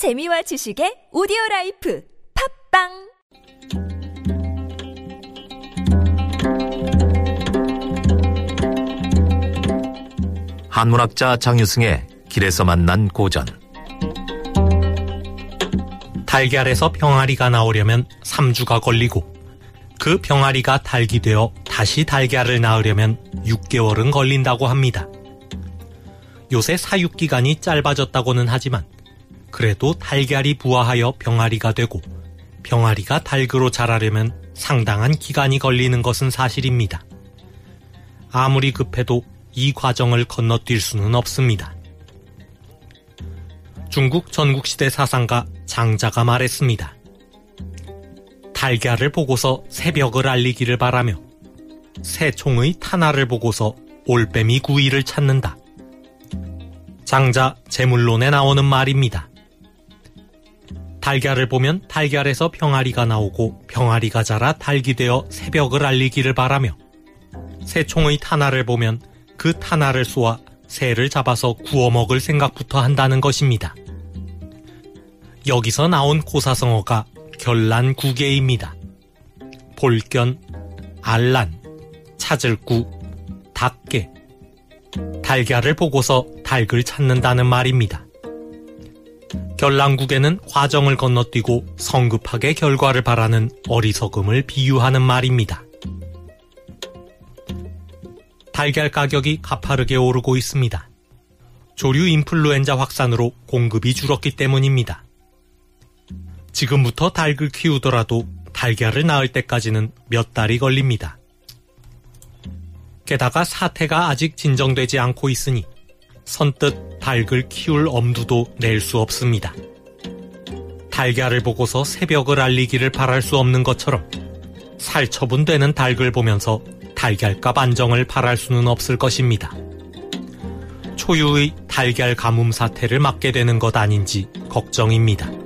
재미와 지식의 오디오 라이프 팟빵 한문학자 장유승의 길에서 만난 고전 달걀에서 병아리가 나오려면 3주가 걸리고 그 병아리가 닭이 되어 다시 달걀을 낳으려면 6개월은 걸린다고 합니다. 요새 사육 기간이 짧아졌다고는 하지만 그래도 달걀이 부화하여 병아리가 되고 병아리가 달그로 자라려면 상당한 기간이 걸리는 것은 사실입니다. 아무리 급해도 이 과정을 건너뛸 수는 없습니다. 중국 전국시대 사상가 장자가 말했습니다. 달걀을 보고서 새벽을 알리기를 바라며 새총의 탄화를 보고서 올빼미 구이를 찾는다. 장자 제물론에 나오는 말입니다. 달걀을 보면 달걀에서 병아리가 나오고 병아리가 자라 달기 되어 새벽을 알리기를 바라며 새총의 탄화를 보면 그 탄화를 쏘아 새를 잡아서 구워 먹을 생각부터 한다는 것입니다. 여기서 나온 고사성어가 결란구계입니다. 볼견, 알란, 찾을구, 닭개, 달걀을 보고서 닭을 찾는다는 말입니다. 결란국에는 과정을 건너뛰고 성급하게 결과를 바라는 어리석음을 비유하는 말입니다. 달걀 가격이 가파르게 오르고 있습니다. 조류 인플루엔자 확산으로 공급이 줄었기 때문입니다. 지금부터 닭을 키우더라도 달걀을 낳을 때까지는 몇 달이 걸립니다. 게다가 사태가 아직 진정되지 않고 있으니 선뜻 닭을 키울 엄두도 낼 수 없습니다. 달걀을 보고서 새벽을 알리기를 바랄 수 없는 것처럼 살처분되는 닭을 보면서 달걀값 안정을 바랄 수는 없을 것입니다. 초유의 달걀 가뭄 사태를 맞게 되는 것 아닌지 걱정입니다.